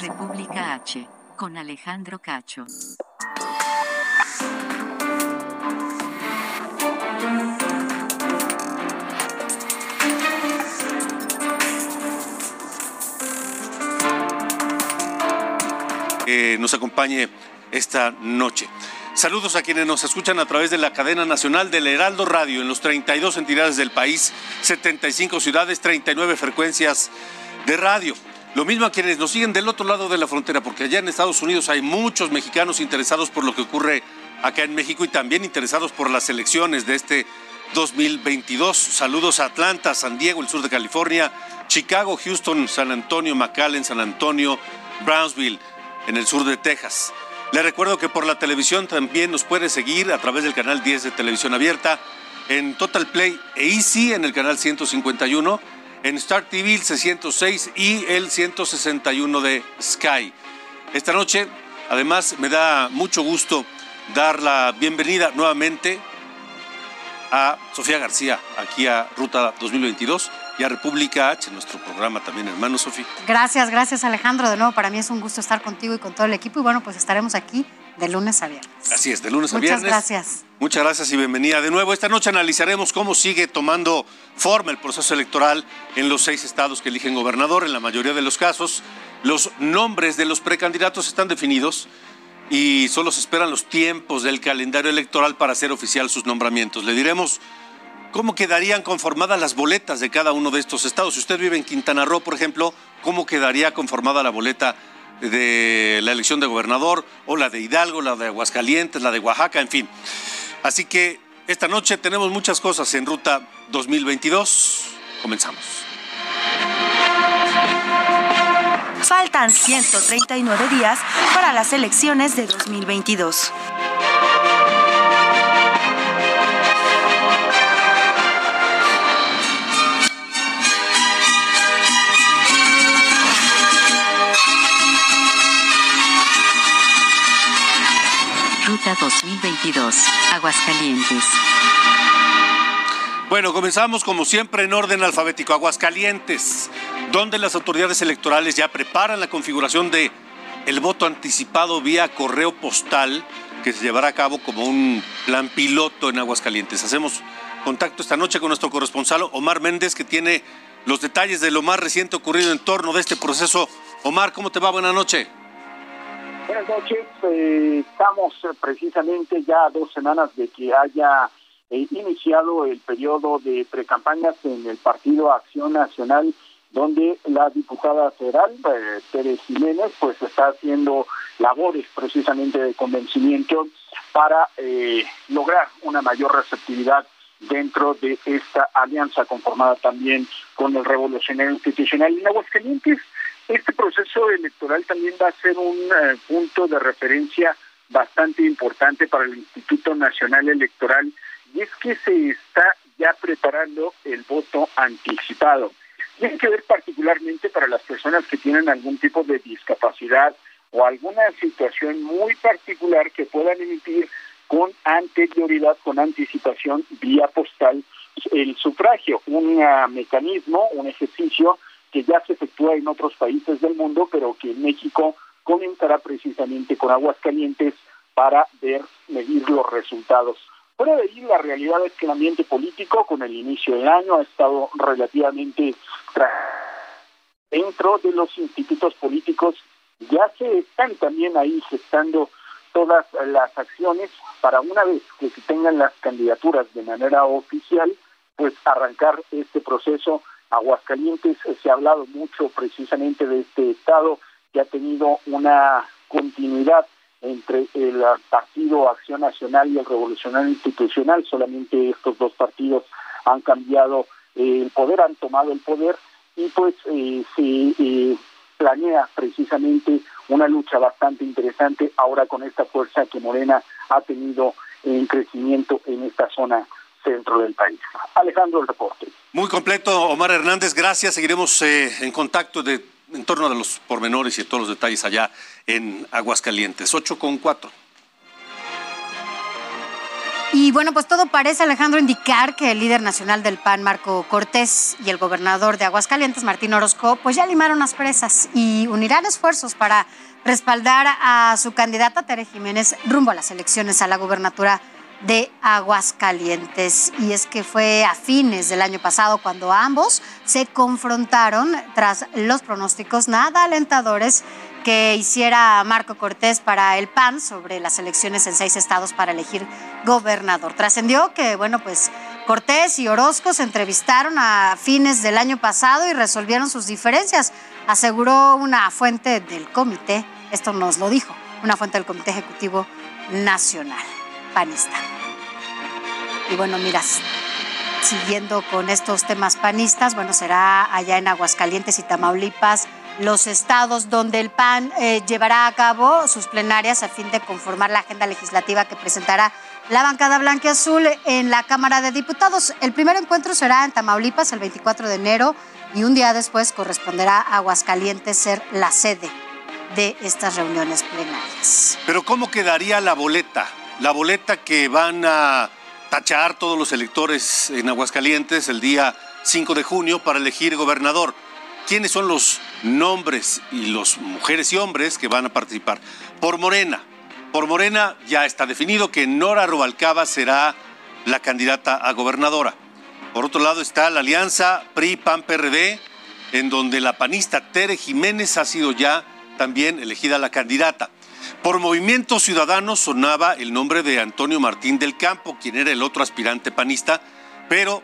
República H, con Alejandro Cacho. que nos acompañe esta noche. Saludos a quienes nos escuchan a través de la cadena nacional del Heraldo Radio en los 32 entidades del país, 75 ciudades, 39 frecuencias de radio. Lo mismo a quienes nos siguen del otro lado de la frontera, porque allá en Estados Unidos hay muchos mexicanos interesados por lo que ocurre acá en México y también interesados por las elecciones de este 2022. Saludos a Atlanta, San Diego, el sur de California, Chicago, Houston, San Antonio, McAllen, San Antonio, Brownsville, en el sur de Texas. Le recuerdo que por la televisión también nos puede seguir a través del canal 10 de Televisión Abierta, en Total Play e Easy en el canal 151, en Star TV el 606 y el 161 de Sky. Esta noche, además, me da mucho gusto dar la bienvenida nuevamente a Sofía García, aquí a Ruta 2022 y a República H, nuestro programa también, hermano Sofía. Gracias, gracias Alejandro. De nuevo, para mí es un gusto estar contigo y con todo el equipo. Y bueno, pues estaremos aquí de lunes a viernes. Así es, de lunes a Muchas viernes. gracias. Muchas gracias y bienvenida de nuevo. Esta noche analizaremos cómo sigue tomando forma el proceso electoral en los seis estados que eligen gobernador. En la mayoría de los casos, los nombres de los precandidatos están definidos y solo se esperan los tiempos del calendario electoral para hacer oficial sus nombramientos. Le diremos cómo quedarían conformadas las boletas de cada uno de estos estados. Si usted vive en Quintana Roo, por ejemplo, cómo quedaría conformada la boleta de la elección de gobernador, o la de Hidalgo, la de Aguascalientes, la de Oaxaca, en fin. Así que esta noche tenemos muchas cosas en Ruta 2022. Comenzamos. Faltan 139 días para las elecciones de 2022. Ruta 2022, Aguascalientes. Bueno, comenzamos como siempre en orden alfabético. Aguascalientes, donde las autoridades electorales ya preparan la configuración de el voto anticipado vía correo postal que se llevará a cabo como un plan piloto en Aguascalientes. Hacemos contacto esta noche con nuestro corresponsal Omar Méndez, que tiene los detalles de lo más reciente ocurrido en torno de este proceso. Omar, ¿cómo te va? Buenas noches. Buenas noches. Eh, estamos eh, precisamente ya dos semanas de que haya eh, iniciado el periodo de precampañas en el Partido Acción Nacional, donde la diputada federal, eh, Pérez Jiménez, pues está haciendo labores precisamente de convencimiento para eh, lograr una mayor receptividad dentro de esta alianza conformada también con el Revolucionario Institucional. En Aguascalientes, este proceso electoral también va a ser un eh, punto de referencia bastante importante para el Instituto Nacional Electoral y es que se está ya preparando el voto anticipado. Tiene que ver particularmente para las personas que tienen algún tipo de discapacidad o alguna situación muy particular que puedan emitir con anterioridad, con anticipación vía postal el sufragio, un ah, mecanismo, un ejercicio que ya se efectúa en otros países del mundo, pero que en México comenzará precisamente con Aguascalientes para ver, medir los resultados. Fuera de ahí, la realidad es que el ambiente político, con el inicio del año, ha estado relativamente dentro de los institutos políticos. Ya se están también ahí gestando todas las acciones para una vez que se tengan las candidaturas de manera oficial, pues arrancar este proceso. Aguascalientes eh, se ha hablado mucho precisamente de este estado que ha tenido una continuidad entre el Partido Acción Nacional y el Revolucionario Institucional. Solamente estos dos partidos han cambiado el poder, han tomado el poder y pues eh, se eh, planea precisamente una lucha bastante interesante ahora con esta fuerza que Morena ha tenido en crecimiento en esta zona centro del país. Alejandro, el reporte. Muy completo, Omar Hernández, gracias. Seguiremos eh, en contacto de, en torno a los pormenores y todos los detalles allá en Aguascalientes. 8 con 4. Y bueno, pues todo parece, Alejandro, indicar que el líder nacional del PAN, Marco Cortés, y el gobernador de Aguascalientes, Martín Orozco, pues ya limaron las presas y unirán esfuerzos para respaldar a su candidata, Tere Jiménez, rumbo a las elecciones a la gubernatura de Aguascalientes. Y es que fue a fines del año pasado cuando ambos se confrontaron tras los pronósticos nada alentadores que hiciera Marco Cortés para el PAN sobre las elecciones en seis estados para elegir gobernador. Trascendió que, bueno, pues Cortés y Orozco se entrevistaron a fines del año pasado y resolvieron sus diferencias, aseguró una fuente del comité, esto nos lo dijo, una fuente del Comité Ejecutivo Nacional panista. Y bueno, miras, siguiendo con estos temas panistas, bueno, será allá en Aguascalientes y Tamaulipas los estados donde el PAN eh, llevará a cabo sus plenarias a fin de conformar la agenda legislativa que presentará la bancada blanca azul en la Cámara de Diputados. El primer encuentro será en Tamaulipas el 24 de enero y un día después corresponderá a Aguascalientes ser la sede de estas reuniones plenarias. Pero ¿cómo quedaría la boleta? La boleta que van a tachar todos los electores en Aguascalientes el día 5 de junio para elegir gobernador. ¿Quiénes son los nombres y los mujeres y hombres que van a participar? Por Morena. Por Morena ya está definido que Nora Rubalcaba será la candidata a gobernadora. Por otro lado está la alianza PRI-PAN-PRD, en donde la panista Tere Jiménez ha sido ya también elegida la candidata. Por Movimiento Ciudadano sonaba el nombre de Antonio Martín del Campo, quien era el otro aspirante panista, pero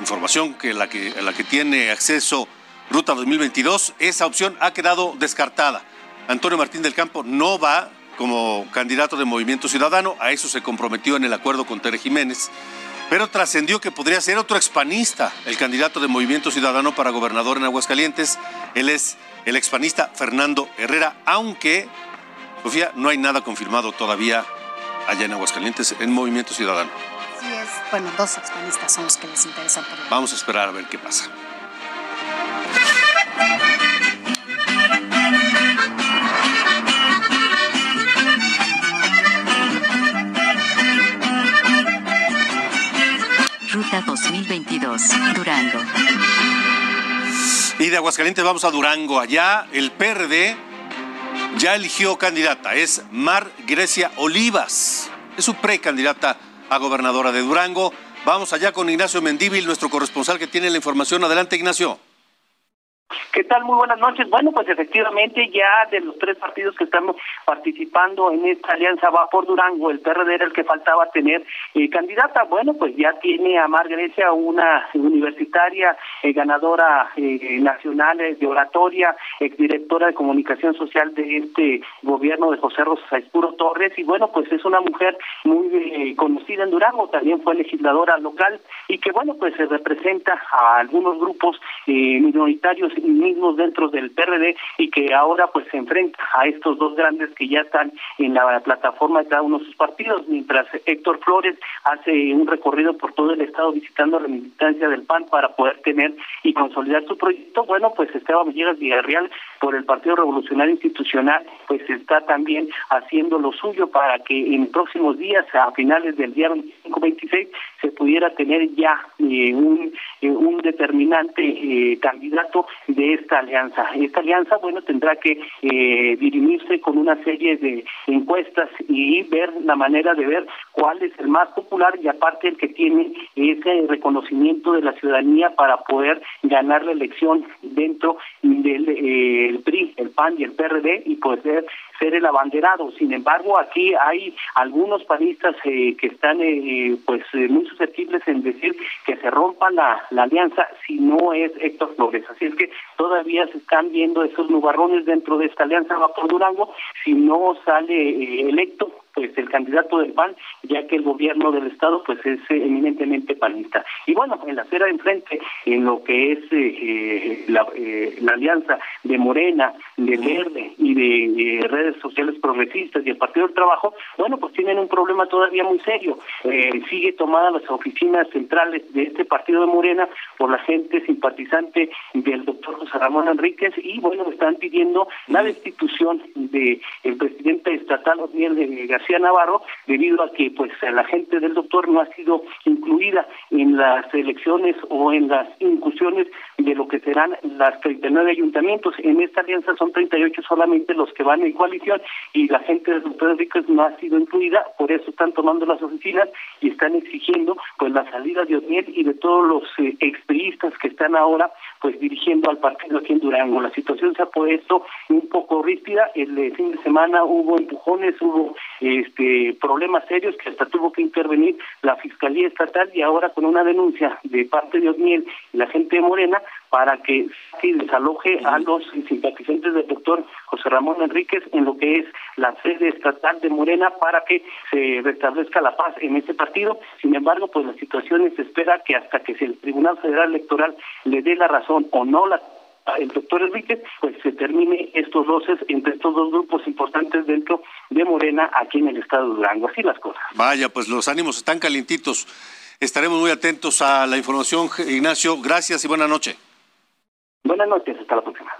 información que la que, a la que tiene acceso Ruta 2022, esa opción ha quedado descartada. Antonio Martín del Campo no va como candidato de Movimiento Ciudadano, a eso se comprometió en el acuerdo con Tere Jiménez, pero trascendió que podría ser otro expanista, el candidato de Movimiento Ciudadano para gobernador en Aguascalientes. Él es el expanista Fernando Herrera, aunque Sofía, no hay nada confirmado todavía allá en Aguascalientes en Movimiento Ciudadano. Sí, es, bueno, dos expanistas son los que les interesan. Por Vamos a esperar a ver qué pasa. Ruta 2022, Durango. Y de Aguascalientes vamos a Durango. Allá el PRD ya eligió candidata, es Mar Grecia Olivas, es su precandidata a gobernadora de Durango. Vamos allá con Ignacio Mendíbil, nuestro corresponsal que tiene la información. Adelante, Ignacio. ¿Qué tal? Muy buenas noches. Bueno, pues efectivamente ya de los tres partidos que estamos participando en esta alianza va por Durango, el PRD era el que faltaba tener eh, candidata. Bueno, pues ya tiene a Mar Grecia, una universitaria eh, ganadora eh, nacional de oratoria, exdirectora de comunicación social de este gobierno de José Rosa Saispuro Torres. Y bueno, pues es una mujer muy conocida en Durango, también fue legisladora local y que bueno, pues se representa a algunos grupos minoritarios mismos dentro del PRD y que ahora pues se enfrenta a estos dos grandes que ya están en la plataforma de cada uno de sus partidos, mientras Héctor Flores hace un recorrido por todo el estado visitando la militancia del PAN para poder tener y consolidar su proyecto. Bueno, pues Esteban Villegas Villarreal por el Partido Revolucionario Institucional pues está también haciendo lo suyo para que en próximos días, a finales del día 25-26, se pudiera tener ya eh, un, eh, un determinante eh, candidato de esta alianza. Esta alianza, bueno, tendrá que eh, dirimirse con una serie de encuestas y ver la manera de ver cuál es el más popular y aparte el que tiene ese reconocimiento de la ciudadanía para poder ganar la elección dentro del eh, PRI, el PAN y el PRD y poder ser el abanderado. Sin embargo, aquí hay algunos panistas eh, que están eh, pues muy susceptibles en decir que se rompa la, alianza si no es Héctor Flores. Así es que todavía se están viendo esos nubarrones dentro de esta alianza va por Durango si no sale electo pues el candidato del PAN, ya que el gobierno del estado pues es eh, eminentemente panista. Y bueno, en la acera de enfrente, en lo que es eh, eh, la, alianza de Morena, de Verde y de redes sociales progresistas y el Partido del Trabajo, bueno, pues tienen un problema todavía muy serio. sigue tomada las oficinas centrales de este partido de Morena por la gente simpatizante del doctor José Ramón Enríquez y bueno, están pidiendo la destitución del el presidente estatal Osniel de García García Navarro, debido a que pues la gente del doctor no ha sido incluida en las elecciones o en las incursiones de lo que serán las 39 ayuntamientos. En esta alianza son 38 solamente los que van en coalición y la gente del doctor Enrique no ha sido incluida, por eso están tomando las oficinas y están exigiendo pues la salida de Oniel y de todos los eh, que están ahora pues dirigiendo al partido aquí en Durango. La situación se ha puesto un poco ríspida, el eh, fin de semana hubo empujones, hubo este problemas serios que hasta tuvo que intervenir la Fiscalía Estatal y ahora con una denuncia de parte de Osniel y la gente de Morena para que se desaloje a los simpatizantes del doctor José Ramón Enríquez en lo que es la sede estatal de Morena para que se restablezca la paz en este partido. Sin embargo, pues la situación se espera que hasta que el Tribunal Federal Electoral le dé la razón o no la el doctor Enrique, pues se termine estos roces entre estos dos grupos importantes dentro de Morena aquí en el estado de Durango. Así las cosas. Vaya, pues los ánimos están calientitos. Estaremos muy atentos a la información, Ignacio. Gracias y buena noche. Buenas noches, hasta la próxima.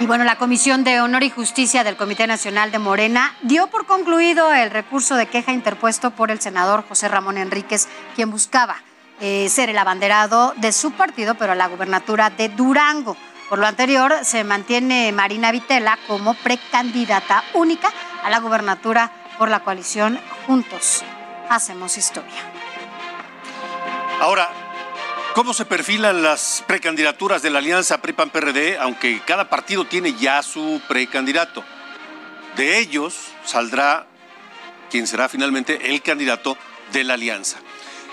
Y bueno, la Comisión de Honor y Justicia del Comité Nacional de Morena dio por concluido el recurso de queja interpuesto por el senador José Ramón Enríquez, quien buscaba eh, ser el abanderado de su partido, pero a la gubernatura de Durango. Por lo anterior, se mantiene Marina Vitela como precandidata única a la gubernatura por la coalición Juntos. Hacemos historia. Ahora, ¿cómo se perfilan las precandidaturas de la alianza PRI-PAN-PRD, aunque cada partido tiene ya su precandidato? De ellos saldrá quien será finalmente el candidato de la alianza.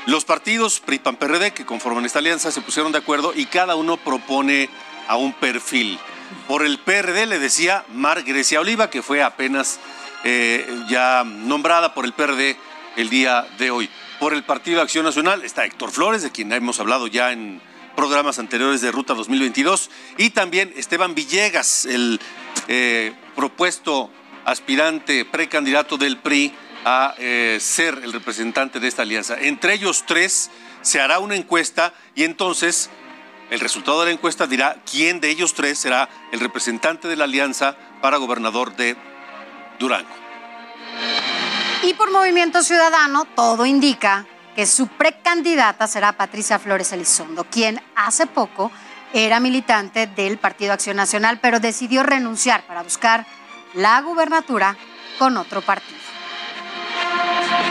Los partidos PRI-PAN-PRD que conforman esta alianza se pusieron de acuerdo y cada uno propone a un perfil. Por el PRD le decía Mar Grecia Oliva, que fue apenas eh, ya nombrada por el PRD el día de hoy. Por el Partido Acción Nacional está Héctor Flores, de quien hemos hablado ya en programas anteriores de Ruta 2022, y también Esteban Villegas, el eh, propuesto aspirante precandidato del PRI a eh, ser el representante de esta alianza. Entre ellos tres se hará una encuesta y entonces el resultado de la encuesta dirá quién de ellos tres será el representante de la alianza para gobernador de Durango. Y por Movimiento Ciudadano, todo indica que su precandidata será Patricia Flores Elizondo, quien hace poco era militante del Partido Acción Nacional, pero decidió renunciar para buscar la gubernatura con otro partido.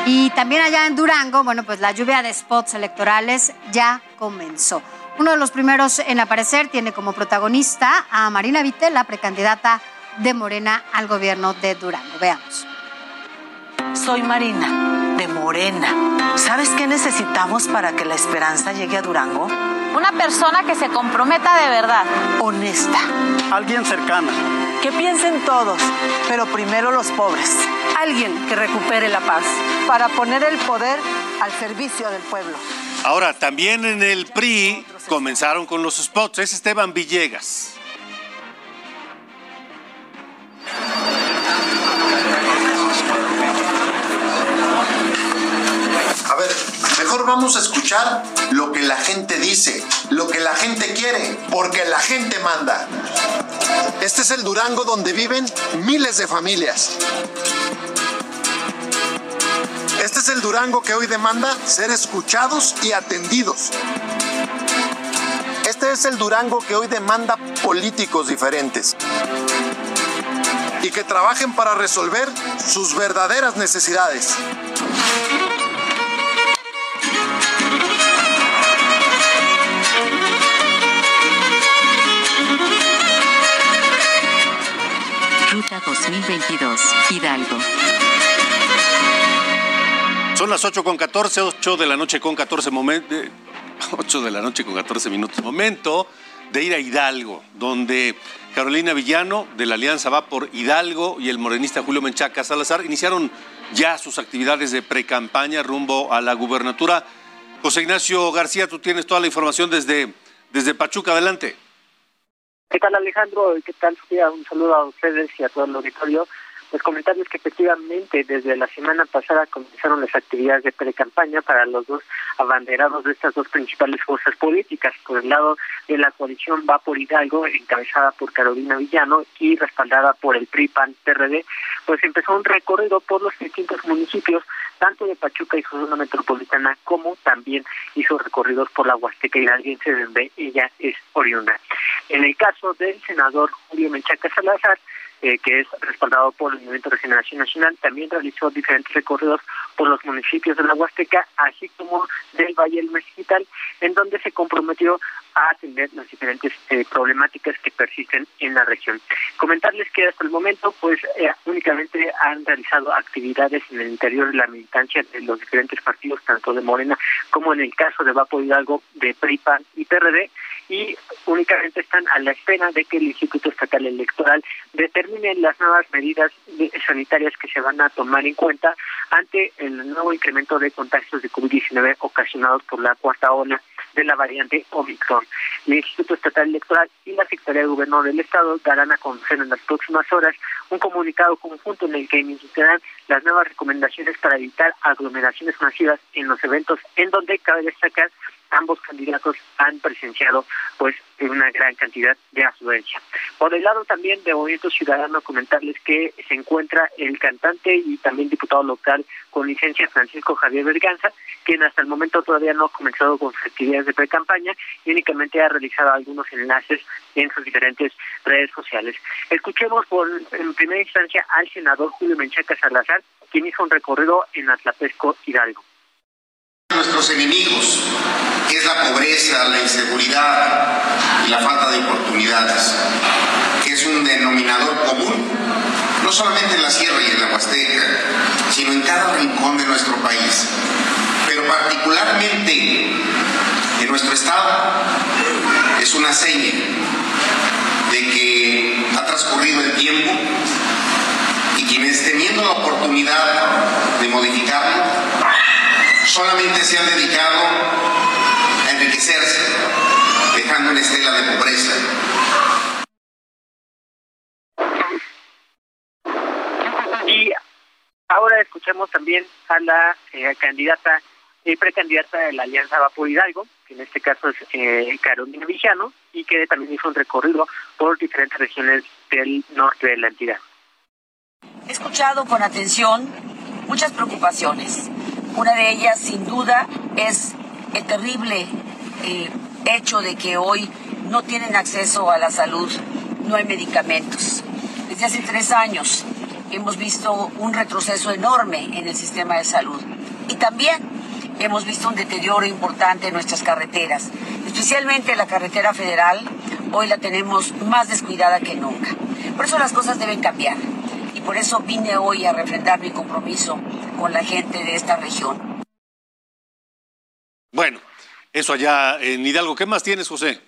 Y también allá en Durango, bueno, pues la lluvia de spots electorales ya comenzó. Uno de los primeros en aparecer tiene como protagonista a Marina Vitela, precandidata de Morena al gobierno de Durango. Veamos. Soy Marina, de Morena. ¿Sabes qué necesitamos para que la esperanza llegue a Durango? Una persona que se comprometa de verdad. Honesta. Alguien cercana. Que piensen todos, pero primero los pobres. Alguien que recupere la paz. Para poner el poder al servicio del pueblo. Ahora, también en el PRI comenzaron con los spots. Es Esteban Villegas. Mejor vamos a escuchar lo que la gente dice, lo que la gente quiere, porque la gente manda. Este es el Durango donde viven miles de familias. Este es el Durango que hoy demanda ser escuchados y atendidos. Este es el Durango que hoy demanda políticos diferentes y que trabajen para resolver sus verdaderas necesidades. Primavera 2022, Hidalgo. Son las 8 con 14, 8 de la noche con 14 momentos. 8 de la noche con 14 minutos. Momento de ir a Hidalgo, donde Carolina Villano de la Alianza Va por Hidalgo y el morenista Julio Menchaca Salazar iniciaron ya sus actividades de precampaña rumbo a la gubernatura. José Ignacio García, tú tienes toda la información desde, desde Pachuca. Adelante. ¿Qué tal Alejandro? ¿Qué tal Sofía? Un saludo a ustedes y a todo el auditorio pues comentarles que efectivamente desde la semana pasada comenzaron las actividades de pre-campaña para los dos abanderados de estas dos principales fuerzas políticas. Por el lado de la coalición va por Hidalgo, encabezada por Carolina Villano y respaldada por el PRI-PAN-PRD, pues empezó un recorrido por los distintos municipios, tanto de Pachuca y su zona metropolitana, como también hizo recorridos por la Huasteca Hidalguense, donde ella es oriunda. En el caso del senador Julio Menchaca Salazar, eh, que es respaldado por el Movimiento de Regeneración Nacional, también realizó diferentes recorridos por los municipios de la Huasteca, así como del Valle del Mezquital, en donde se comprometió a atender las diferentes eh, problemáticas que persisten en la región. Comentarles que hasta el momento, pues eh, únicamente han realizado actividades en el interior de la militancia de los diferentes partidos, tanto de Morena como en el caso de Vapo Hidalgo, de PRIPAN y PRD, y únicamente están a la espera de que el Instituto Estatal Electoral determine las nuevas medidas sanitarias que se van a tomar en cuenta ante el nuevo incremento de contagios de COVID-19 ocasionados por la cuarta ola de la variante Omicron. El Instituto Estatal Electoral y la Secretaría de Gobierno del Estado darán a conocer en las próximas horas un comunicado conjunto en el que iniciarán las nuevas recomendaciones para evitar aglomeraciones masivas en los eventos en donde cabe destacar ambos candidatos han presenciado pues una gran cantidad de afluencia. Por el lado también de Movimiento Ciudadano comentarles que se encuentra el cantante y también diputado local con licencia Francisco Javier Berganza, quien hasta el momento todavía no ha comenzado con sus actividades de pre-campaña y únicamente ha realizado algunos enlaces en sus diferentes redes sociales. Escuchemos por en primera instancia al senador Julio Menchaca Salazar, quien hizo un recorrido en Atlapesco Hidalgo nuestros enemigos, que es la pobreza, la inseguridad y la falta de oportunidades, que es un denominador común, no solamente en la sierra y en la Huasteca, sino en cada rincón de nuestro país, pero particularmente en nuestro estado, es una seña de que ha transcurrido el tiempo y quienes teniendo la oportunidad de modificarlo, solamente se han dedicado a enriquecerse, dejando una estela de pobreza. Y ahora escuchemos también a la eh, candidata y precandidata de la Alianza Vapor Hidalgo, que en este caso es eh, Carolina Villano, y que también hizo un recorrido por diferentes regiones del norte de la entidad. He escuchado con atención muchas preocupaciones una de ellas, sin duda, es el terrible eh, hecho de que hoy no tienen acceso a la salud, no hay medicamentos. Desde hace tres años hemos visto un retroceso enorme en el sistema de salud y también hemos visto un deterioro importante en nuestras carreteras, especialmente la carretera federal. Hoy la tenemos más descuidada que nunca. Por eso las cosas deben cambiar y por eso vine hoy a refrendar mi compromiso con la gente de esta región. Bueno, eso allá en Hidalgo. ¿Qué más tienes, José?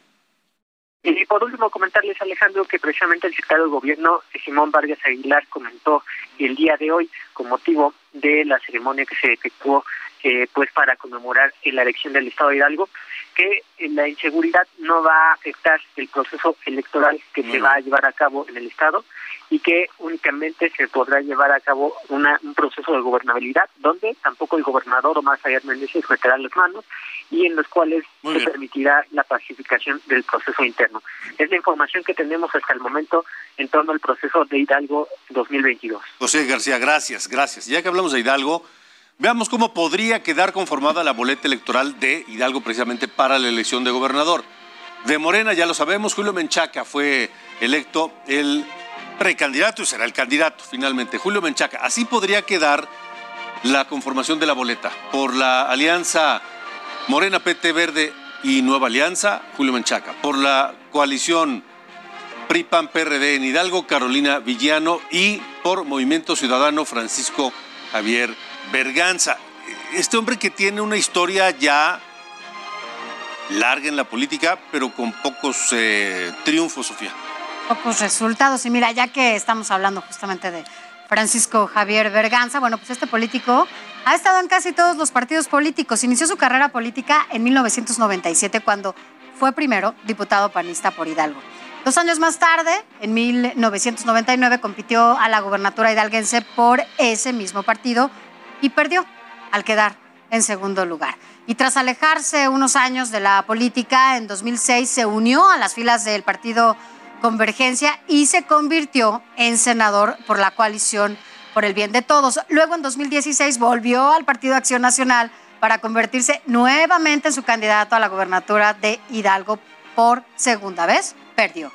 Y por último, comentarles, Alejandro, que precisamente el secretario de Gobierno, Simón Vargas Aguilar, comentó el día de hoy, con motivo de la ceremonia que se efectuó eh, pues para conmemorar la elección del Estado de Hidalgo, que la inseguridad no va a afectar el proceso electoral que se va a llevar a cabo en el Estado y que únicamente se podrá llevar a cabo una, un proceso de gobernabilidad donde tampoco el gobernador o más allá Meneses meterá las manos y en los cuales se permitirá la pacificación del proceso interno. Es la información que tenemos hasta el momento en torno al proceso de Hidalgo 2022. José García, gracias, gracias. Ya que hablamos de Hidalgo, veamos cómo podría quedar conformada la boleta electoral de Hidalgo precisamente para la elección de gobernador. De Morena, ya lo sabemos, Julio Menchaca fue electo el precandidato y será el candidato finalmente, Julio Menchaca. Así podría quedar la conformación de la boleta por la alianza Morena PT Verde y Nueva Alianza, Julio Menchaca. Por la coalición PRI PAN PRD en Hidalgo, Carolina Villano y por Movimiento Ciudadano Francisco Javier Berganza. Este hombre que tiene una historia ya larga en la política, pero con pocos eh, triunfos, Sofía. Pocos resultados. Y mira, ya que estamos hablando justamente de Francisco Javier Berganza, bueno, pues este político ha estado en casi todos los partidos políticos. Inició su carrera política en 1997 cuando fue primero diputado panista por Hidalgo. Dos años más tarde, en 1999, compitió a la gubernatura hidalguense por ese mismo partido y perdió al quedar en segundo lugar. Y tras alejarse unos años de la política, en 2006 se unió a las filas del partido Convergencia y se convirtió en senador por la coalición por el bien de todos. Luego en 2016 volvió al Partido Acción Nacional para convertirse nuevamente en su candidato a la gobernatura de Hidalgo por segunda vez. Perdió.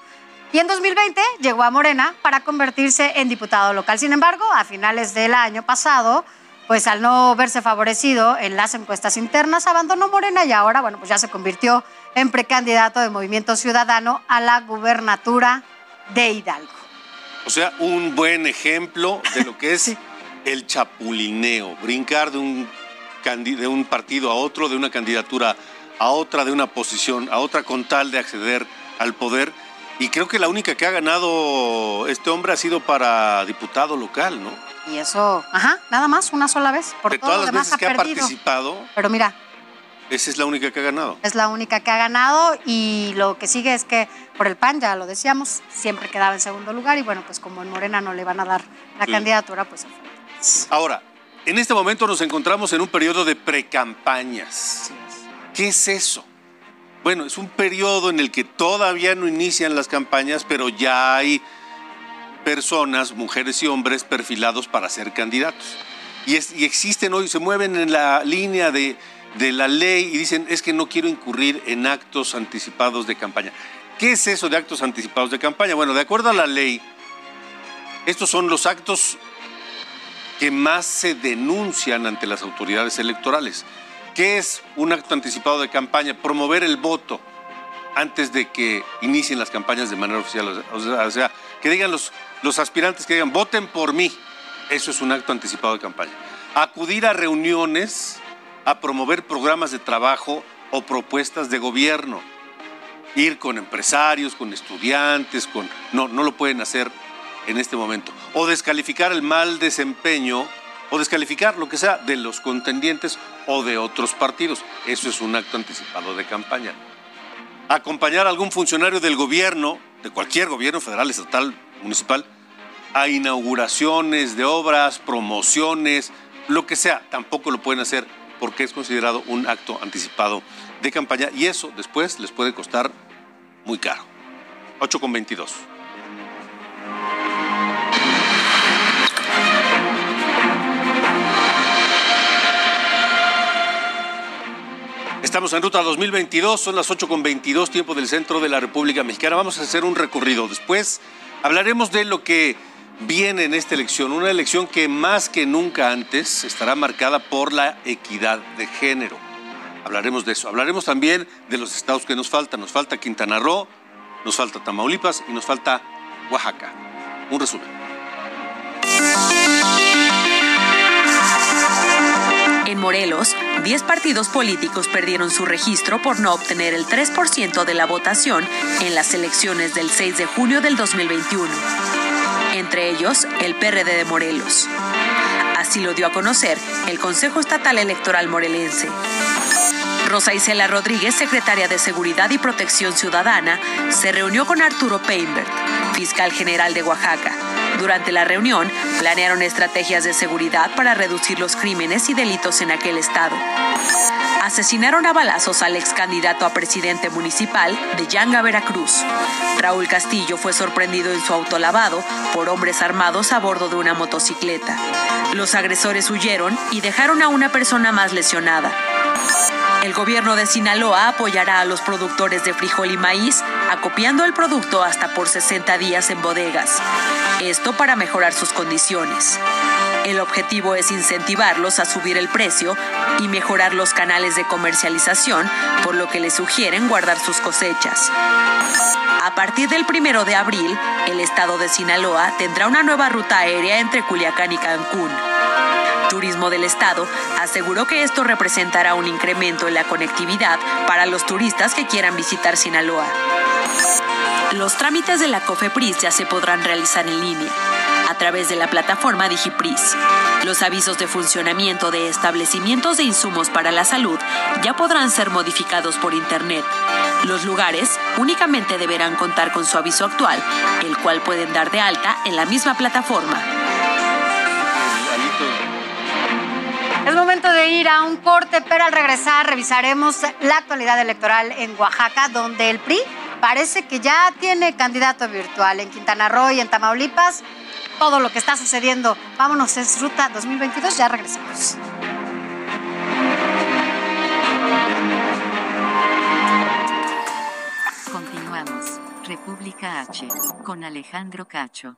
Y en 2020 llegó a Morena para convertirse en diputado local. Sin embargo, a finales del año pasado, pues al no verse favorecido en las encuestas internas, abandonó Morena y ahora, bueno, pues ya se convirtió en precandidato de Movimiento Ciudadano a la gubernatura de Hidalgo. O sea, un buen ejemplo de lo que es el chapulineo, brincar de un, de un partido a otro, de una candidatura a otra, de una posición a otra, con tal de acceder al poder. Y creo que la única que ha ganado este hombre ha sido para diputado local, ¿no? Y eso, ajá, nada más, una sola vez. Por de todas las veces que ha participado. Pero mira. Esa es la única que ha ganado. Es la única que ha ganado y lo que sigue es que por el PAN, ya lo decíamos, siempre quedaba en segundo lugar y bueno, pues como en Morena no le van a dar la candidatura, pues Ahora, en este momento nos encontramos en un periodo de precampañas. ¿Qué es eso? Bueno, es un periodo en el que todavía no inician las campañas, pero ya hay personas, mujeres y hombres, perfilados para ser candidatos. Y, y existen hoy, se mueven en la línea de, de la ley y dicen, es que no quiero incurrir en actos anticipados de campaña. ¿Qué es eso de actos anticipados de campaña? Bueno, de acuerdo a la ley, estos son los actos que más se denuncian ante las autoridades electorales. ¿Qué es un acto anticipado de campaña? Promover el voto antes de que inicien las campañas de manera oficial. O sea, que digan los, los aspirantes que digan, voten por mí. Eso es un acto anticipado de campaña. Acudir a reuniones, a promover programas de trabajo o propuestas de gobierno. Ir con empresarios, con estudiantes, con... No, no lo pueden hacer en este momento. O descalificar el mal desempeño o descalificar lo que sea de los contendientes o de otros partidos. Eso es un acto anticipado de campaña. Acompañar a algún funcionario del gobierno, de cualquier gobierno federal, estatal, municipal, a inauguraciones de obras, promociones, lo que sea, tampoco lo pueden hacer porque es considerado un acto anticipado de campaña y eso después les puede costar muy caro. 8 con 22. Estamos en ruta 2022, son las 8 con 22, tiempo del centro de la República Mexicana. Vamos a hacer un recorrido. Después hablaremos de lo que viene en esta elección, una elección que más que nunca antes estará marcada por la equidad de género. Hablaremos de eso. Hablaremos también de los estados que nos faltan. Nos falta Quintana Roo, nos falta Tamaulipas y nos falta Oaxaca. Un resumen. En Morelos, 10 partidos políticos perdieron su registro por no obtener el 3% de la votación en las elecciones del 6 de junio del 2021. Entre ellos, el PRD de Morelos. Así lo dio a conocer el Consejo Estatal Electoral Morelense. Rosa Isela Rodríguez, secretaria de Seguridad y Protección Ciudadana, se reunió con Arturo Peinbert, fiscal general de Oaxaca. Durante la reunión, planearon estrategias de seguridad para reducir los crímenes y delitos en aquel estado. Asesinaron a balazos al ex candidato a presidente municipal de Yanga, Veracruz. Raúl Castillo fue sorprendido en su auto lavado por hombres armados a bordo de una motocicleta. Los agresores huyeron y dejaron a una persona más lesionada. El gobierno de Sinaloa apoyará a los productores de frijol y maíz, acopiando el producto hasta por 60 días en bodegas. Esto para mejorar sus condiciones. El objetivo es incentivarlos a subir el precio y mejorar los canales de comercialización, por lo que les sugieren guardar sus cosechas. A partir del primero de abril, el estado de Sinaloa tendrá una nueva ruta aérea entre Culiacán y Cancún. Turismo del Estado aseguró que esto representará un incremento en la conectividad para los turistas que quieran visitar Sinaloa. Los trámites de la COFEPRIS ya se podrán realizar en línea a través de la plataforma DigiPris. Los avisos de funcionamiento de establecimientos de insumos para la salud ya podrán ser modificados por Internet. Los lugares únicamente deberán contar con su aviso actual, el cual pueden dar de alta en la misma plataforma. Es momento de ir a un corte, pero al regresar revisaremos la actualidad electoral en Oaxaca, donde el PRI parece que ya tiene candidato virtual. En Quintana Roo y en Tamaulipas, todo lo que está sucediendo. Vámonos, es Ruta 2022, ya regresamos. Continuamos. República H, con Alejandro Cacho.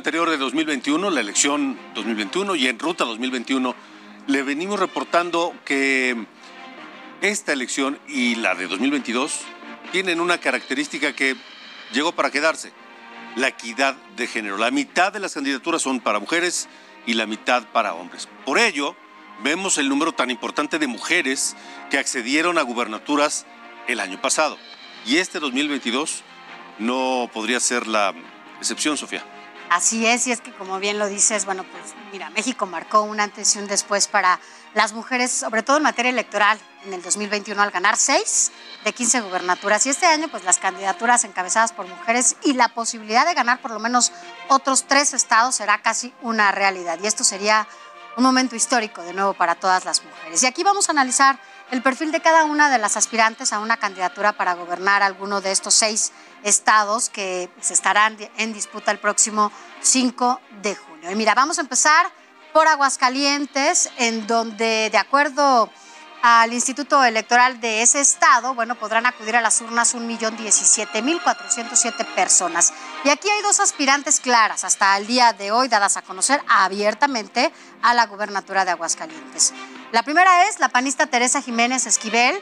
Anterior de 2021, la elección 2021 y en ruta 2021, le venimos reportando que esta elección y la de 2022 tienen una característica que llegó para quedarse, la equidad de género. La mitad de las candidaturas son para mujeres y la mitad para hombres. Por ello, vemos el número tan importante de mujeres que accedieron a gubernaturas el año pasado. Y este 2022 no podría ser la excepción, Sofía. Así es, y es que como bien lo dices, bueno, pues mira, México marcó un antes y un después para las mujeres, sobre todo en materia electoral, en el 2021 al ganar 6 de 15 gubernaturas. Y este año, pues las candidaturas encabezadas por mujeres y la posibilidad de ganar por lo menos otros tres estados será casi una realidad. Y esto sería un momento histórico de nuevo para todas las mujeres. Y aquí vamos a analizar el perfil de cada una de las aspirantes a una candidatura para gobernar alguno de estos seis estados que se estarán en disputa el próximo 5 de junio. Y mira, vamos a empezar por Aguascalientes, en donde, de acuerdo al Instituto Electoral de ese estado, bueno, podrán acudir a las urnas 1.017.407 personas. Y aquí hay dos aspirantes claras hasta el día de hoy, dadas a conocer abiertamente a la gubernatura de Aguascalientes. La primera es la panista Teresa Jiménez Esquivel,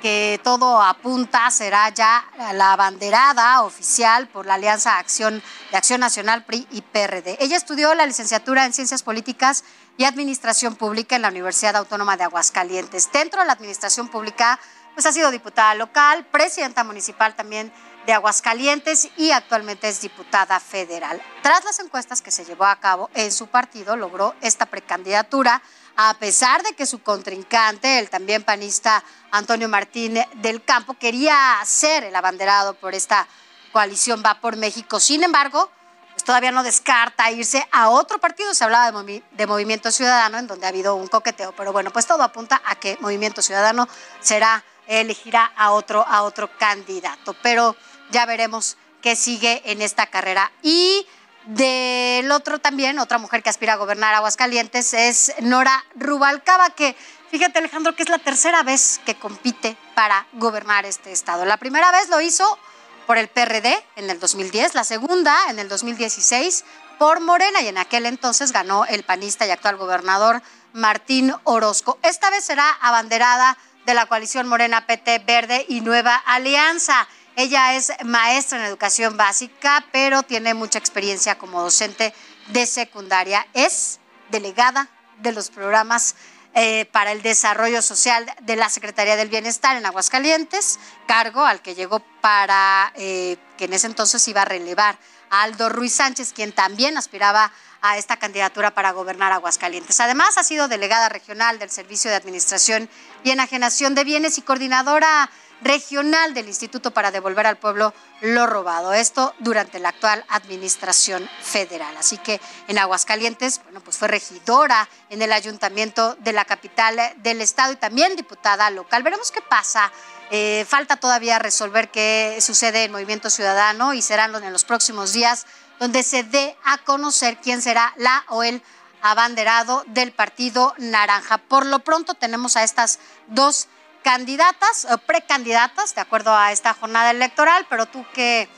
que todo apunta será ya la abanderada oficial por la Alianza de Acción Nacional PRI y PRD. Ella estudió la licenciatura en Ciencias Políticas y Administración Pública en la Universidad Autónoma de Aguascalientes. Dentro de la Administración Pública, pues ha sido diputada local, presidenta municipal también de Aguascalientes y actualmente es diputada federal. Tras las encuestas que se llevó a cabo en su partido, logró esta precandidatura a pesar de que su contrincante, el también panista Antonio Martín del Campo, quería ser el abanderado por esta coalición Va por México. Sin embargo, pues todavía no descarta irse a otro partido. Se hablaba de, de, Movimiento Ciudadano, en donde ha habido un coqueteo, pero bueno, pues todo apunta a que Movimiento Ciudadano será, elegirá a otro, a otro candidato. Pero ya veremos qué sigue en esta carrera. Y del otro también, otra mujer que aspira a gobernar Aguascalientes es Nora Rubalcaba, que fíjate Alejandro que es la tercera vez que compite para gobernar este estado. La primera vez lo hizo por el PRD en el 2010, la segunda en el 2016 por Morena y en aquel entonces ganó el panista y actual gobernador Martín Orozco. Esta vez será abanderada de la coalición Morena PT Verde y Nueva Alianza. Ella es maestra en educación básica, pero tiene mucha experiencia como docente de secundaria. Es delegada de los programas eh, para el Desarrollo Social de la Secretaría del Bienestar en Aguascalientes, cargo al que llegó para eh, que en ese entonces iba a relevar a Aldo Ruiz Sánchez, quien también aspiraba a esta candidatura para gobernar Aguascalientes. Además, ha sido delegada regional del Servicio de Administración y Enajenación de Bienes y coordinadora regional del Instituto para devolver al pueblo lo robado. Esto durante la actual administración federal. Así que en Aguascalientes, bueno, pues fue regidora en el ayuntamiento de la capital del estado y también diputada local. Veremos qué pasa. Eh, falta todavía resolver qué sucede en Movimiento Ciudadano y serán en los próximos días donde se dé a conocer quién será la o el abanderado del Partido Naranja. Por lo pronto tenemos a estas dos candidatas o precandidatas, de acuerdo a esta jornada electoral, pero tú qué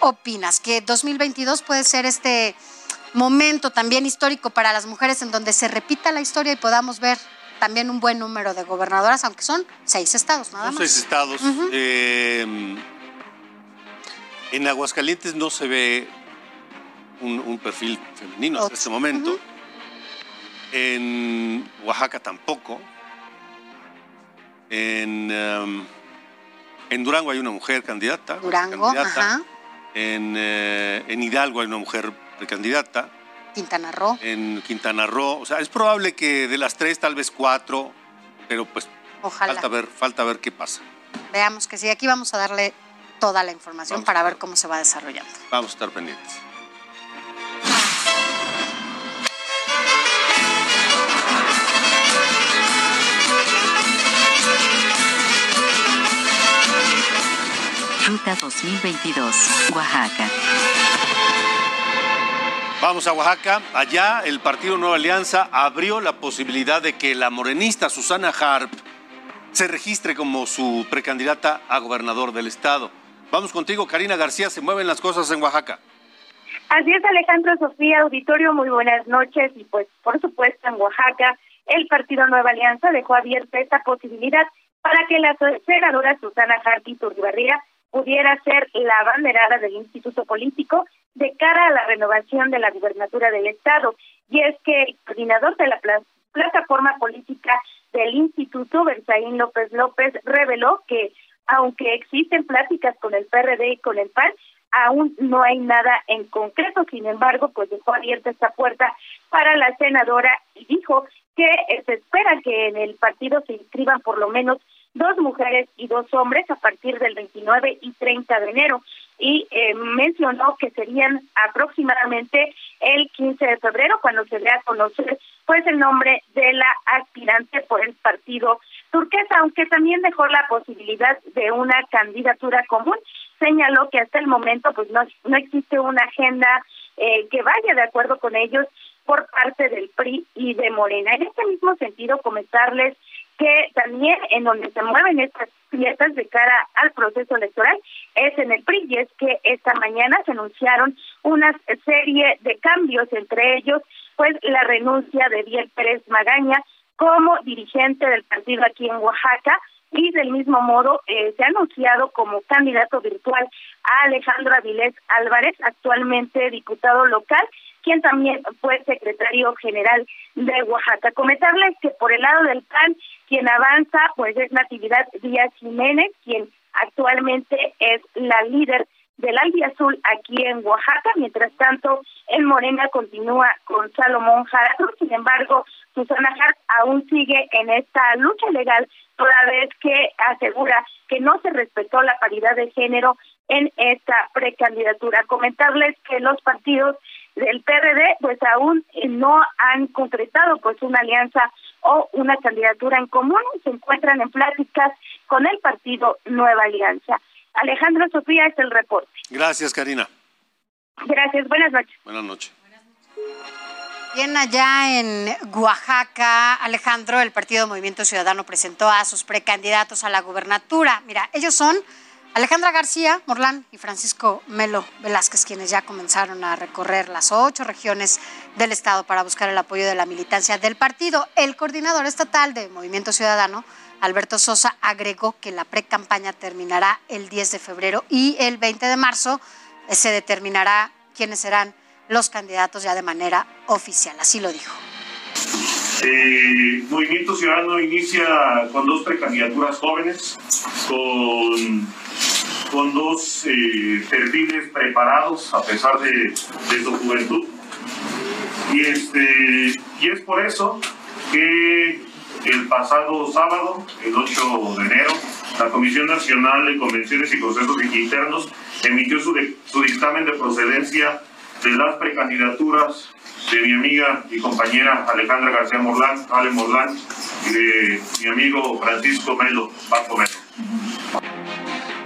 opinas? ¿Que 2022 puede ser este momento también histórico para las mujeres en donde se repita la historia y podamos ver también un buen número de gobernadoras, aunque son seis estados nada más? Seis estados. Eh, en Aguascalientes no se ve un, perfil femenino hasta este momento. En Oaxaca tampoco. En, em, en Durango hay una mujer candidata. Durango, ajá. En, eh, en Hidalgo hay una mujer precandidata. Quintana Roo. En Quintana Roo. O sea, es probable que de las tres, tal vez cuatro, pero pues Falta ver, falta ver qué pasa. Veamos que sí, aquí vamos a darle toda la información para ver cómo se va desarrollando. Vamos a estar pendientes. Ruta 2022, Oaxaca. Vamos a Oaxaca. Allá el Partido Nueva Alianza abrió la posibilidad de que la morenista Susana Harp se registre como su precandidata a gobernador del estado. Vamos contigo, Karina García. Se mueven las cosas en Oaxaca. Así es, Alejandro Sofía, auditorio, muy buenas noches. Y pues, por supuesto, en Oaxaca, el Partido Nueva Alianza dejó abierta esta posibilidad para que la senadora Susana Harp Turribarría pudiera ser la banderada del instituto político de cara a la renovación de la gubernatura del Estado. Y es que el coordinador de la plataforma política del instituto, Berzaín López López, reveló que aunque existen pláticas con el PRD y con el PAN, aún no hay nada en concreto. Sin embargo, pues dejó abierta esta puerta para la senadora y dijo que se espera que en el partido se inscriban por lo menos dos mujeres y dos hombres a partir del 29 y 30 de enero y eh, mencionó que serían aproximadamente el 15 de febrero cuando se dé a conocer pues el nombre de la aspirante por el partido turquesa, aunque también dejó la posibilidad de una candidatura común, señaló que hasta el momento pues no, no existe una agenda eh, que vaya de acuerdo con ellos por parte del PRI y de Morena. En este mismo sentido, comentarles que también en donde se mueven estas piezas de cara al proceso electoral es en el PRI es que esta mañana se anunciaron una serie de cambios, entre ellos pues la renuncia de Biel Pérez Magaña como dirigente del partido aquí en Oaxaca y del mismo modo eh, se ha anunciado como candidato virtual a Alejandro Avilés Álvarez, actualmente diputado local, quien también fue secretario general de Oaxaca. Comentarles que por el lado del PAN, quien avanza, pues es Natividad Díaz Jiménez, quien actualmente es la líder del Azul aquí en Oaxaca. Mientras tanto, en Morena continúa con Salomón Jarato. Sin embargo, Susana Hart aún sigue en esta lucha legal, toda vez que asegura que no se respetó la paridad de género en esta precandidatura. Comentarles que los partidos del PRD pues aún no han concretado pues una alianza o una candidatura en común, se encuentran en pláticas con el partido Nueva Alianza. Alejandro Sofía es el reporte. Gracias, Karina. Gracias, buenas noches. Buenas noches. Bien, allá en Oaxaca, Alejandro, el Partido Movimiento Ciudadano presentó a sus precandidatos a la gubernatura. Mira, ellos son Alejandra García Morlán y Francisco Melo Velázquez, quienes ya comenzaron a recorrer las ocho regiones del Estado para buscar el apoyo de la militancia del partido. El coordinador estatal de Movimiento Ciudadano, Alberto Sosa, agregó que la pre-campaña terminará el 10 de febrero y el 20 de marzo se determinará quiénes serán los candidatos ya de manera oficial. Así lo dijo. Eh, Movimiento Ciudadano inicia con dos precandidaturas jóvenes, con, con dos eh, preparados a pesar de, de, su juventud. Y, este, y es por eso que el pasado sábado, el 8 de enero, la Comisión Nacional de Convenciones y Procesos Internos emitió su, su dictamen de procedencia de las precandidaturas de mi amiga y compañera Alejandra García Morlán, Ale Morlán, y de mi amigo Francisco Melo, Paco Melo.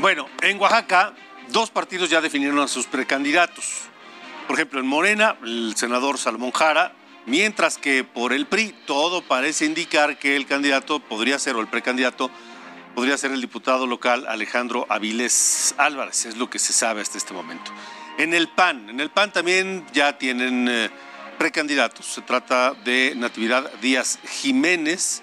Bueno, en Oaxaca, dos partidos ya definieron a sus precandidatos. Por ejemplo, en Morena, el senador Salomón Jara, mientras que por el PRI todo parece indicar que el candidato podría ser, o el precandidato, podría ser el diputado local Alejandro Avilés Álvarez, es lo que se sabe hasta este momento. En el PAN, en el PAN también ya tienen eh, precandidatos. Se trata de Natividad Díaz Jiménez,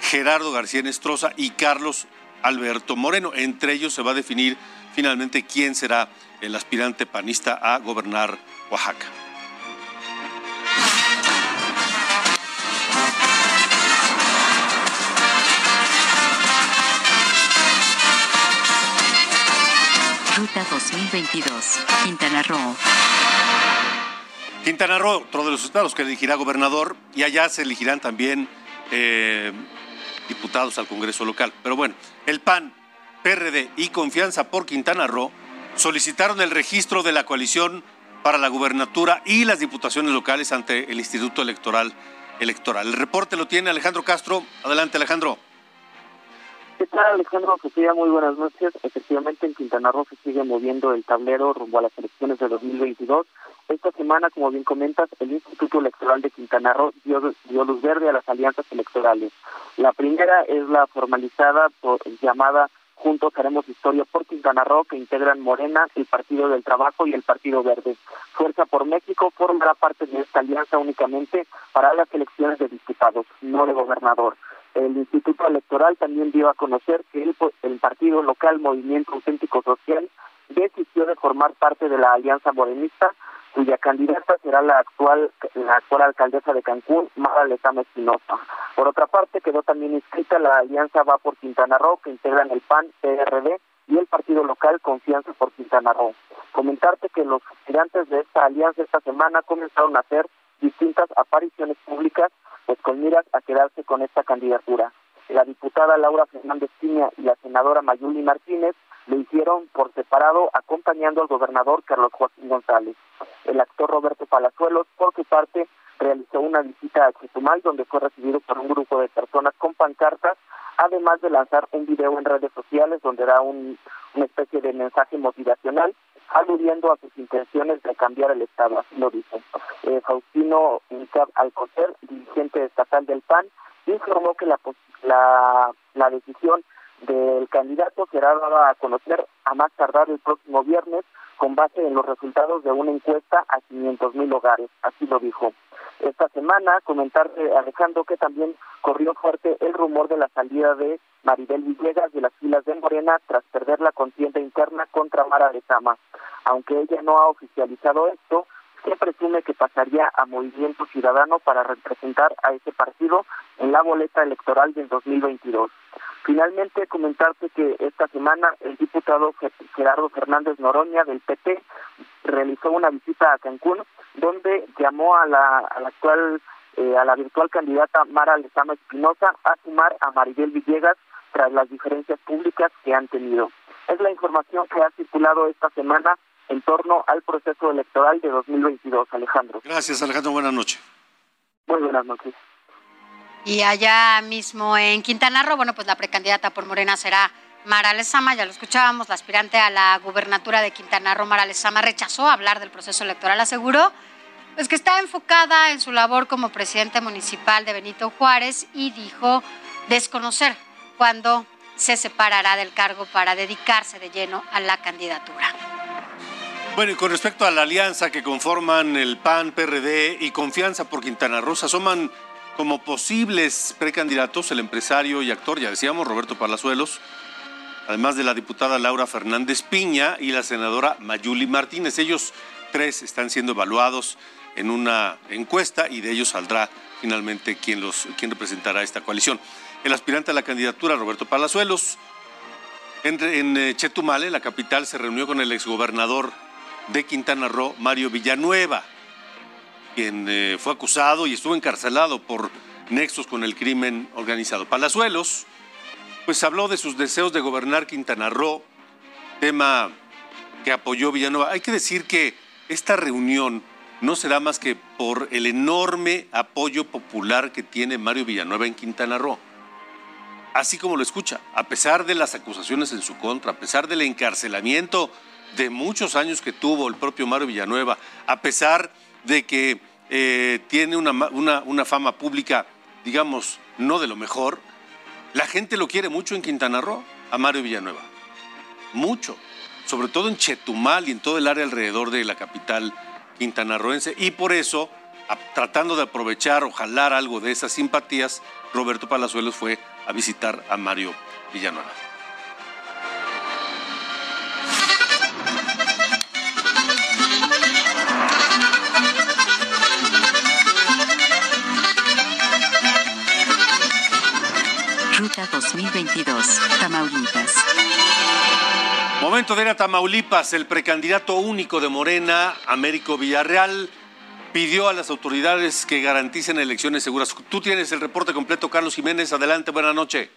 Gerardo García Nestroza y Carlos Alberto Moreno. Entre ellos se va a definir finalmente quién será el aspirante panista a gobernar Oaxaca. Ruta 2022, Quintana Roo. Quintana Roo, otro de los estados que elegirá gobernador, y allá se elegirán también eh, diputados al Congreso local. Pero bueno, el PAN, PRD y Confianza por Quintana Roo solicitaron el registro de la coalición para la gubernatura y las diputaciones locales ante el Instituto Electoral. Electoral. El reporte lo tiene Alejandro Castro. Adelante, Alejandro. ¿Qué tal, Alejandro? Sofía, muy buenas noches. Efectivamente, en Quintana Roo se sigue moviendo el tablero rumbo a las elecciones de 2022. Esta semana, como bien comentas, el Instituto Electoral de Quintana Roo dio, dio luz verde a las alianzas electorales. La primera es la formalizada por llamada Juntos Haremos Historia por Quintana Roo, que integran Morena, el Partido del Trabajo y el Partido Verde. Fuerza por México formará parte de esta alianza únicamente para las elecciones de diputados, no de gobernador. El Instituto Electoral también dio a conocer que el, el partido local Movimiento Auténtico Social decidió de formar parte de la alianza morenista, cuya candidata será la actual la actual alcaldesa de Cancún, Mara Lezama Espinosa. Por otra parte, quedó también inscrita la alianza Va por Quintana Roo, que integran el PAN, PRD y el partido local Confianza por Quintana Roo. Comentarte que los aspirantes de esta alianza esta semana comenzaron a hacer distintas apariciones públicas pues con miras a quedarse con esta candidatura. La diputada Laura Fernández Piña y la senadora Mayuli Martínez lo hicieron por separado acompañando al gobernador Carlos Joaquín González. El actor Roberto Palazuelos, por su parte, realizó una visita a Chetumal donde fue recibido por un grupo de personas con pancartas, además de lanzar un video en redes sociales donde da un, una especie de mensaje motivacional aludiendo a sus intenciones de cambiar el Estado, así lo dice. Eh, Faustino Alcocer, dirigente estatal del PAN, informó que la, la, la decisión del candidato será dada a conocer a más tardar el próximo viernes con base en los resultados de una encuesta a 500 mil hogares, así lo dijo. Esta semana, comentarle Alejandro que también corrió fuerte el rumor de la salida de Maribel Villegas de las filas de Morena tras perder la contienda interna contra Mara Lezama. Aunque ella no ha oficializado esto, se presume que pasaría a Movimiento Ciudadano para representar a ese partido en la boleta electoral del 2022. Finalmente, comentarte que esta semana el diputado Gerardo Fernández Noroña del PP realizó una visita a Cancún donde llamó a la, a la actual eh, a la virtual candidata Mara Lezama Espinosa a sumar a Maribel Villegas tras las diferencias públicas que han tenido. Es la información que ha circulado esta semana en torno al proceso electoral de 2022, Alejandro. Gracias, Alejandro. Buenas noches. Muy buenas noches. Y allá mismo en Quintana Roo, bueno, pues la precandidata por Morena será Mara Lezama, ya lo escuchábamos, la aspirante a la gubernatura de Quintana Roo, Mara Lezama, rechazó hablar del proceso electoral, aseguró pues que está enfocada en su labor como presidente municipal de Benito Juárez y dijo desconocer cuándo se separará del cargo para dedicarse de lleno a la candidatura. Bueno, y con respecto a la alianza que conforman el PAN, PRD y Confianza por Quintana Roo, asoman como posibles precandidatos el empresario y actor, ya decíamos, Roberto Palazuelos, además de la diputada Laura Fernández Piña y la senadora Mayuli Martínez. Ellos tres están siendo evaluados en una encuesta y de ellos saldrá finalmente quién, los, quién representará esta coalición. El aspirante a la candidatura, Roberto Palazuelos, en, en eh, Chetumale, la capital, se reunió con el exgobernador de Quintana Roo, Mario Villanueva, quien eh, fue acusado y estuvo encarcelado por nexos con el crimen organizado. Palazuelos, pues habló de sus deseos de gobernar Quintana Roo, tema que apoyó Villanueva. Hay que decir que esta reunión no será más que por el enorme apoyo popular que tiene Mario Villanueva en Quintana Roo. Así como lo escucha, a pesar de las acusaciones en su contra, a pesar del encarcelamiento de muchos años que tuvo el propio Mario Villanueva, a pesar de que eh, tiene una, una fama pública, digamos, no de lo mejor, la gente lo quiere mucho en Quintana Roo, a Mario Villanueva. Mucho. Sobre todo en Chetumal y en todo el área alrededor de la capital quintanarroense. Y por eso, tratando de aprovechar o jalar algo de esas simpatías, Roberto Palazuelos fue a visitar a Mario Villanueva. Ruta 2022, Tamaulipas. Momento de ir a Tamaulipas. El precandidato único de Morena, Américo Villarreal, pidió a las autoridades que garanticen elecciones seguras. Tú tienes el reporte completo, Carlos Jiménez. Adelante, buena noche.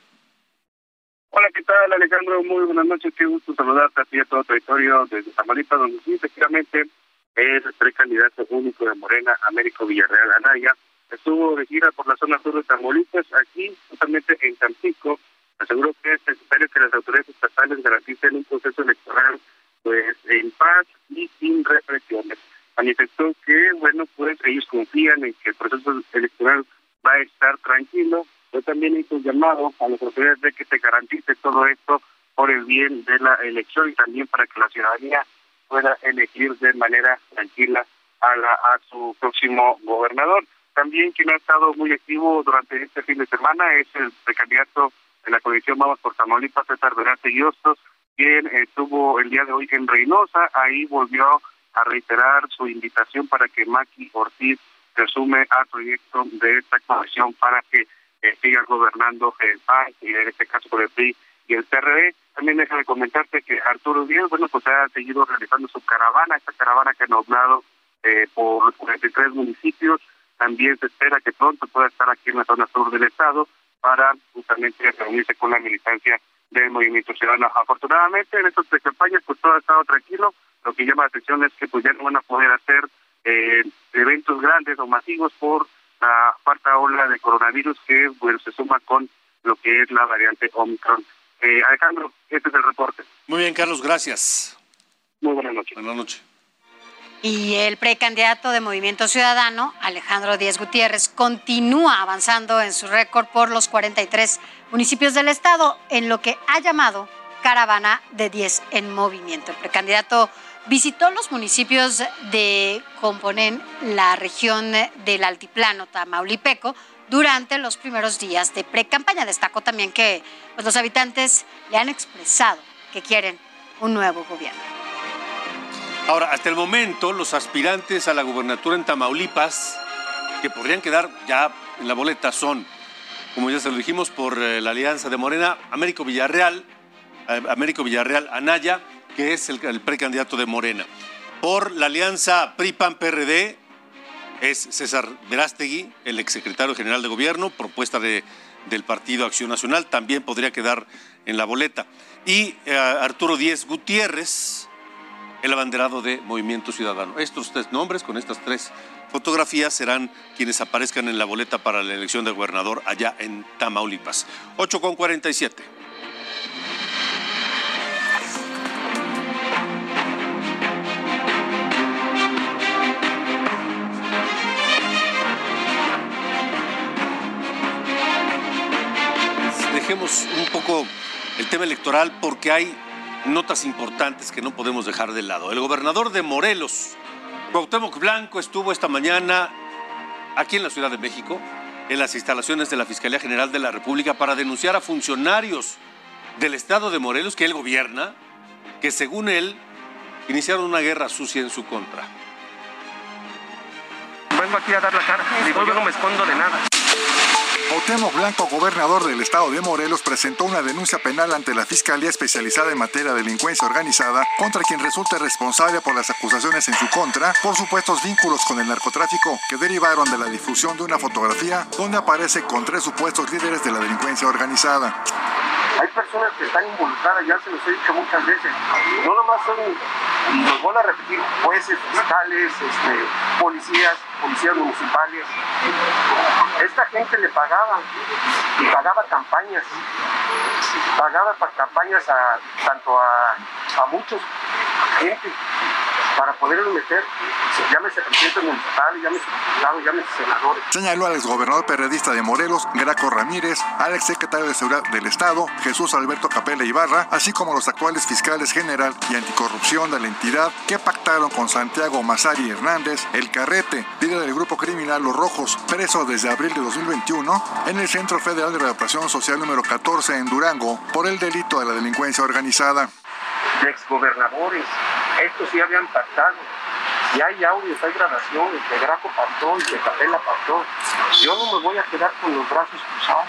Hola, ¿qué tal, Alejandro? Muy buenas noches. Qué gusto saludarte a ti y a todo el territorio desde Tamaulipas, donde sí, efectivamente, es el precandidato único de Morena, Américo Villarreal Anaya. Estuvo de por la zona sur de Tamaulipas, aquí, justamente en Tampico, aseguró que es necesario que las autoridades estatales garanticen un proceso electoral pues en paz y sin represiones. Manifestó que, bueno, pues ellos confían en que el proceso electoral va a estar tranquilo. Yo también hice un llamado a las autoridades de que se garantice todo esto por el bien de la elección y también para que la ciudadanía pueda elegir de manera tranquila a, la, a su próximo gobernador. También quien ha estado muy activo durante este fin de semana es el precandidato en la coalición Vamos por Tamaulipas, César Durante y Hostos, quien estuvo el día de hoy en Reynosa, ahí volvió a reiterar su invitación para que Maki Ortiz se sume al proyecto de esta coalición para que eh, siga gobernando el PAN y en este caso por el PRI y el PRD. También deja de comentarte que Arturo Díaz, bueno, pues ha seguido realizando su caravana, esta caravana que ha nombrado eh, por los 43 municipios. También se espera que pronto pueda estar aquí en la zona sur del estado para justamente reunirse con la militancia del Movimiento Ciudadano. Afortunadamente, en estas tres campañas, pues todo ha estado tranquilo. Lo que llama la atención es que pues ya no van a poder hacer eh, eventos grandes o masivos por la cuarta ola de coronavirus que bueno, se suma con lo que es la variante Omicron. Eh, Alejandro, este es el reporte. Muy bien, Carlos, gracias. Muy buenas noches. Buenas noches. Y el precandidato de Movimiento Ciudadano, Alejandro Díaz Gutiérrez, continúa avanzando en su récord por los 43 municipios del estado, en lo que ha llamado Caravana de 10 en movimiento. El precandidato visitó los municipios de componen la región del altiplano tamaulipeco durante los primeros días de pre-campaña. Destacó también que pues, los habitantes le han expresado que quieren un nuevo gobierno. Ahora, hasta el momento, los aspirantes a la gubernatura en Tamaulipas, que podrían quedar ya en la boleta, son, como ya se lo dijimos, por eh, la alianza de Morena, Américo Villarreal, eh, Américo Villarreal Anaya, que es el, precandidato de Morena. Por la alianza PRI-PAN-PRD, es César Verástegui, el exsecretario general de gobierno, propuesta de, del Partido Acción Nacional, también podría quedar en la boleta. Y eh, Arturo Díez Gutiérrez, el abanderado de Movimiento Ciudadano. Estos tres nombres, con estas tres fotografías, serán quienes aparezcan en la boleta para la elección de gobernador allá en Tamaulipas. 8 con 47. Dejemos un poco el tema electoral porque hay notas importantes que no podemos dejar de lado. El gobernador de Morelos, Cuauhtémoc Blanco, estuvo esta mañana aquí en la Ciudad de México, en las instalaciones de la Fiscalía General de la República, para denunciar a funcionarios del estado de Morelos que él gobierna, que según él iniciaron una guerra sucia en su contra. vengo aquí a dar la cara. Digo, yo no me escondo de nada. Cuauhtémoc Blanco, gobernador del estado de Morelos, presentó una denuncia penal ante la Fiscalía Especializada en Materia de Delincuencia Organizada contra quien resulte responsable por las acusaciones en su contra por supuestos vínculos con el narcotráfico que derivaron de la difusión de una fotografía donde aparece con tres supuestos líderes de la delincuencia organizada. Hay personas que están involucradas, ya se los he dicho muchas veces. No nomás son, los voy a repetir, jueces, fiscales, este, policías, policías municipales. Esta gente le pagaba y pagaba campañas. Pagaba para campañas a tanto a, a muchos gente para poderlo meter, llámese presidente municipal, llámese diputado, llámese senadores. Señaló al exgobernador periodista de Morelos, Graco Ramírez, al exsecretario de Seguridad del Estado, Jesús Alberto Capella Ibarra, así como los actuales fiscales general y anticorrupción de la entidad que pactaron con Santiago Mazari Hernández, el Carrete, líder del grupo criminal Los Rojos, preso desde abril de 2021 en el Centro Federal de Readaptación Social número 14 en Durango por el delito de la delincuencia organizada. De exgobernadores, estos sí habían pactado. Y hay audios, hay grabaciones, de Graco pactó y de Capela pactó. Yo no me voy a quedar con los brazos cruzados.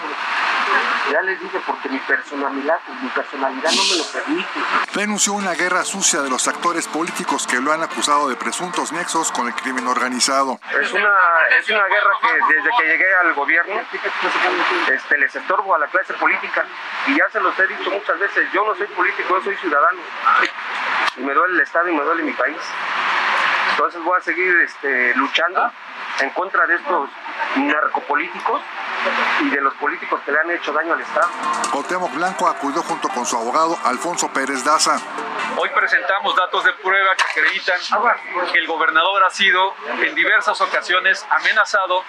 Ya les dije, porque mi personalidad, mi personalidad no me lo permite. Denunció una guerra sucia de los actores políticos que lo han acusado de presuntos nexos con el crimen organizado. Es una, es una guerra que desde que llegué al gobierno este, les estorbo a la clase política. Y ya se los he dicho muchas veces, yo no soy político, yo soy ciudadano. Y me duele el Estado y me duele mi país. Entonces voy a seguir este, luchando en contra de estos narcopolíticos y de los políticos que le han hecho daño al Estado. Cuauhtémoc Blanco acudió junto con su abogado Alfonso Pérez Daza. Hoy presentamos datos de prueba que acreditan que el gobernador ha sido en diversas ocasiones amenazado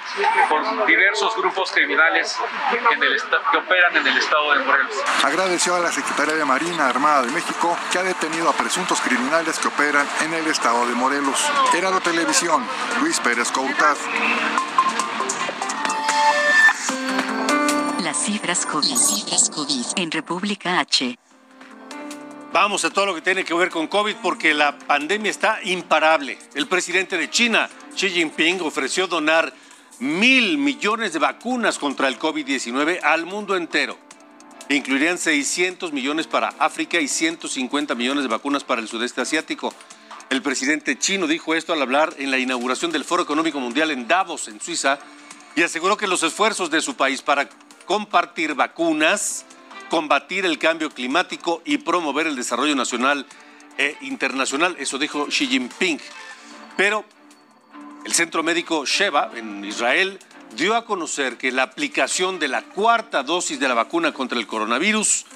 por diversos grupos criminales en el que operan en el estado de Morelos. Agradeció a la Secretaría de Marina Armada de México que ha detenido a presuntos criminales que operan en el estado de Morelos. Heraldo Televisión, Luis Pérez Coutaz. Las cifras COVID. En República H. Vamos a todo lo que tiene que ver con COVID porque la pandemia está imparable. El presidente de China, Xi Jinping, ofreció donar mil millones de vacunas contra el COVID-19 al mundo entero. Incluirían 600 millones para África y 150 millones de vacunas para el sudeste asiático. El presidente chino dijo esto al hablar en la inauguración del Foro Económico Mundial en Davos, en Suiza, y aseguró que los esfuerzos de su país para compartir vacunas, combatir el cambio climático y promover el desarrollo nacional e internacional. Eso dijo Xi Jinping. Pero el centro médico Sheba en Israel dio a conocer que la aplicación de la cuarta dosis de la vacuna contra el coronavirus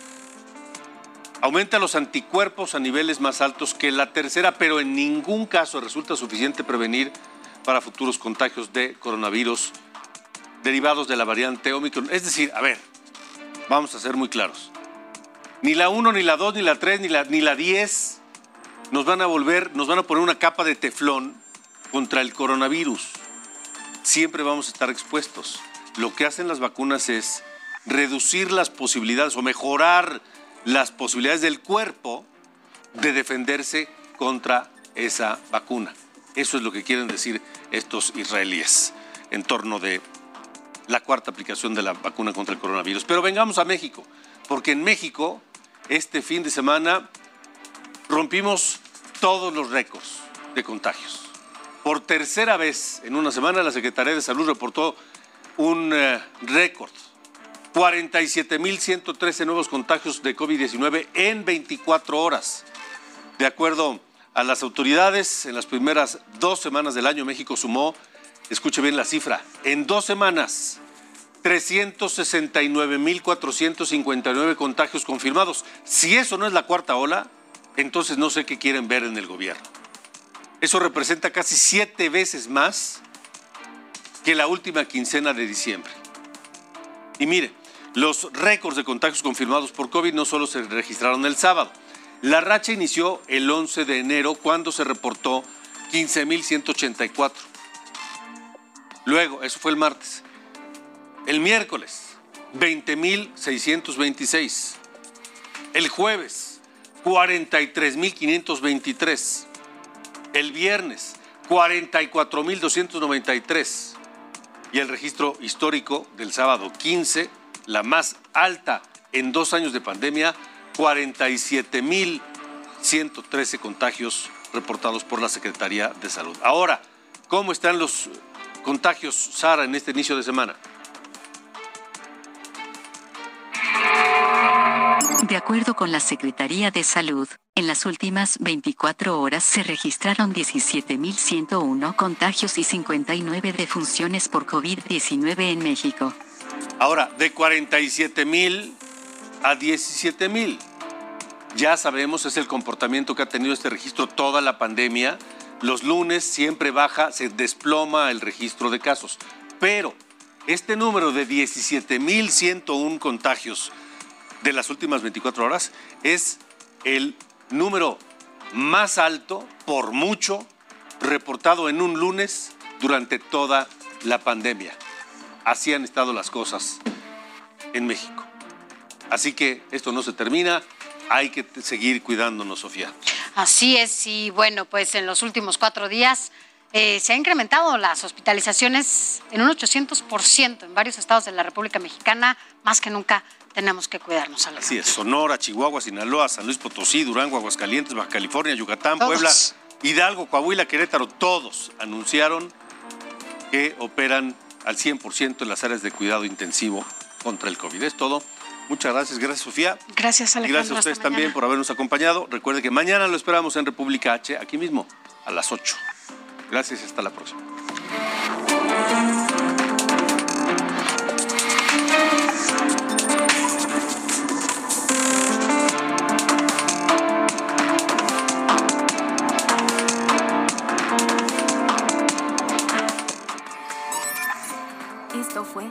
aumenta los anticuerpos a niveles más altos que la tercera, pero en ningún caso resulta suficiente prevenir para futuros contagios de coronavirus derivados de la variante Omicron. Es decir, a ver, vamos a ser muy claros. Ni la 1, ni la 2, ni la 3, ni la, ni la 10 nos van a volver, nos van a poner una capa de teflón contra el coronavirus. Siempre vamos a estar expuestos. Lo que hacen las vacunas es reducir las posibilidades o mejorar las posibilidades del cuerpo de defenderse contra esa vacuna. Eso es lo que quieren decir estos israelíes en torno de la cuarta aplicación de la vacuna contra el coronavirus. Pero vengamos a México, porque en México este fin de semana rompimos todos los récords de contagios. Por tercera vez en una semana la Secretaría de Salud reportó un eh, récord. 47.113 nuevos contagios de COVID-19 en 24 horas. De acuerdo a las autoridades, en las primeras dos semanas del año México sumó escuche bien la cifra, en dos semanas, 369.459 contagios confirmados. Si eso no es la cuarta ola, entonces no sé qué quieren ver en el gobierno. Eso representa casi siete veces más que la última quincena de diciembre. Y mire, los récords de contagios confirmados por COVID no solo se registraron el sábado. La racha inició el 11 de enero cuando se reportó 15.184. Luego, eso fue el martes. El miércoles, 20.626. El jueves, 43.523. El viernes, 44.293. Y el registro histórico del sábado 15, la más alta en dos años de pandemia, 47.113 contagios reportados por la Secretaría de Salud. Ahora, ¿cómo están los contagios, Sara, en este inicio de semana? De acuerdo con la Secretaría de Salud, en las últimas 24 horas se registraron 17.101 contagios y 59 defunciones por COVID-19 en México. Ahora, de 47.000 a 17.000. Ya sabemos, es el comportamiento que ha tenido este registro toda la pandemia. Los lunes siempre baja, se desploma el registro de casos. Pero este número de 17.101 contagios de las últimas 24 horas es el número más alto por mucho reportado en un lunes durante toda la pandemia. Así han estado las cosas en México. Así que esto no se termina, hay que seguir cuidándonos, Sofía. Así es, y bueno, pues en los últimos cuatro días eh, se han incrementado las hospitalizaciones en un 800% en varios estados de la República Mexicana, más que nunca tenemos que cuidarnos. Alejandro. Así es, Sonora, Chihuahua, Sinaloa, San Luis Potosí, Durango, Aguascalientes, Baja California, Yucatán, Todos. Puebla, Hidalgo, Coahuila, Querétaro, todos anunciaron que operan al 100% en las áreas de cuidado intensivo contra el COVID. Es todo. Muchas gracias, gracias Sofía. Gracias, Y Alejandro. gracias a ustedes hasta también mañana. por habernos acompañado. Recuerde que mañana lo esperamos en República H, aquí mismo, a las 8. Gracias y hasta la próxima. Esto fue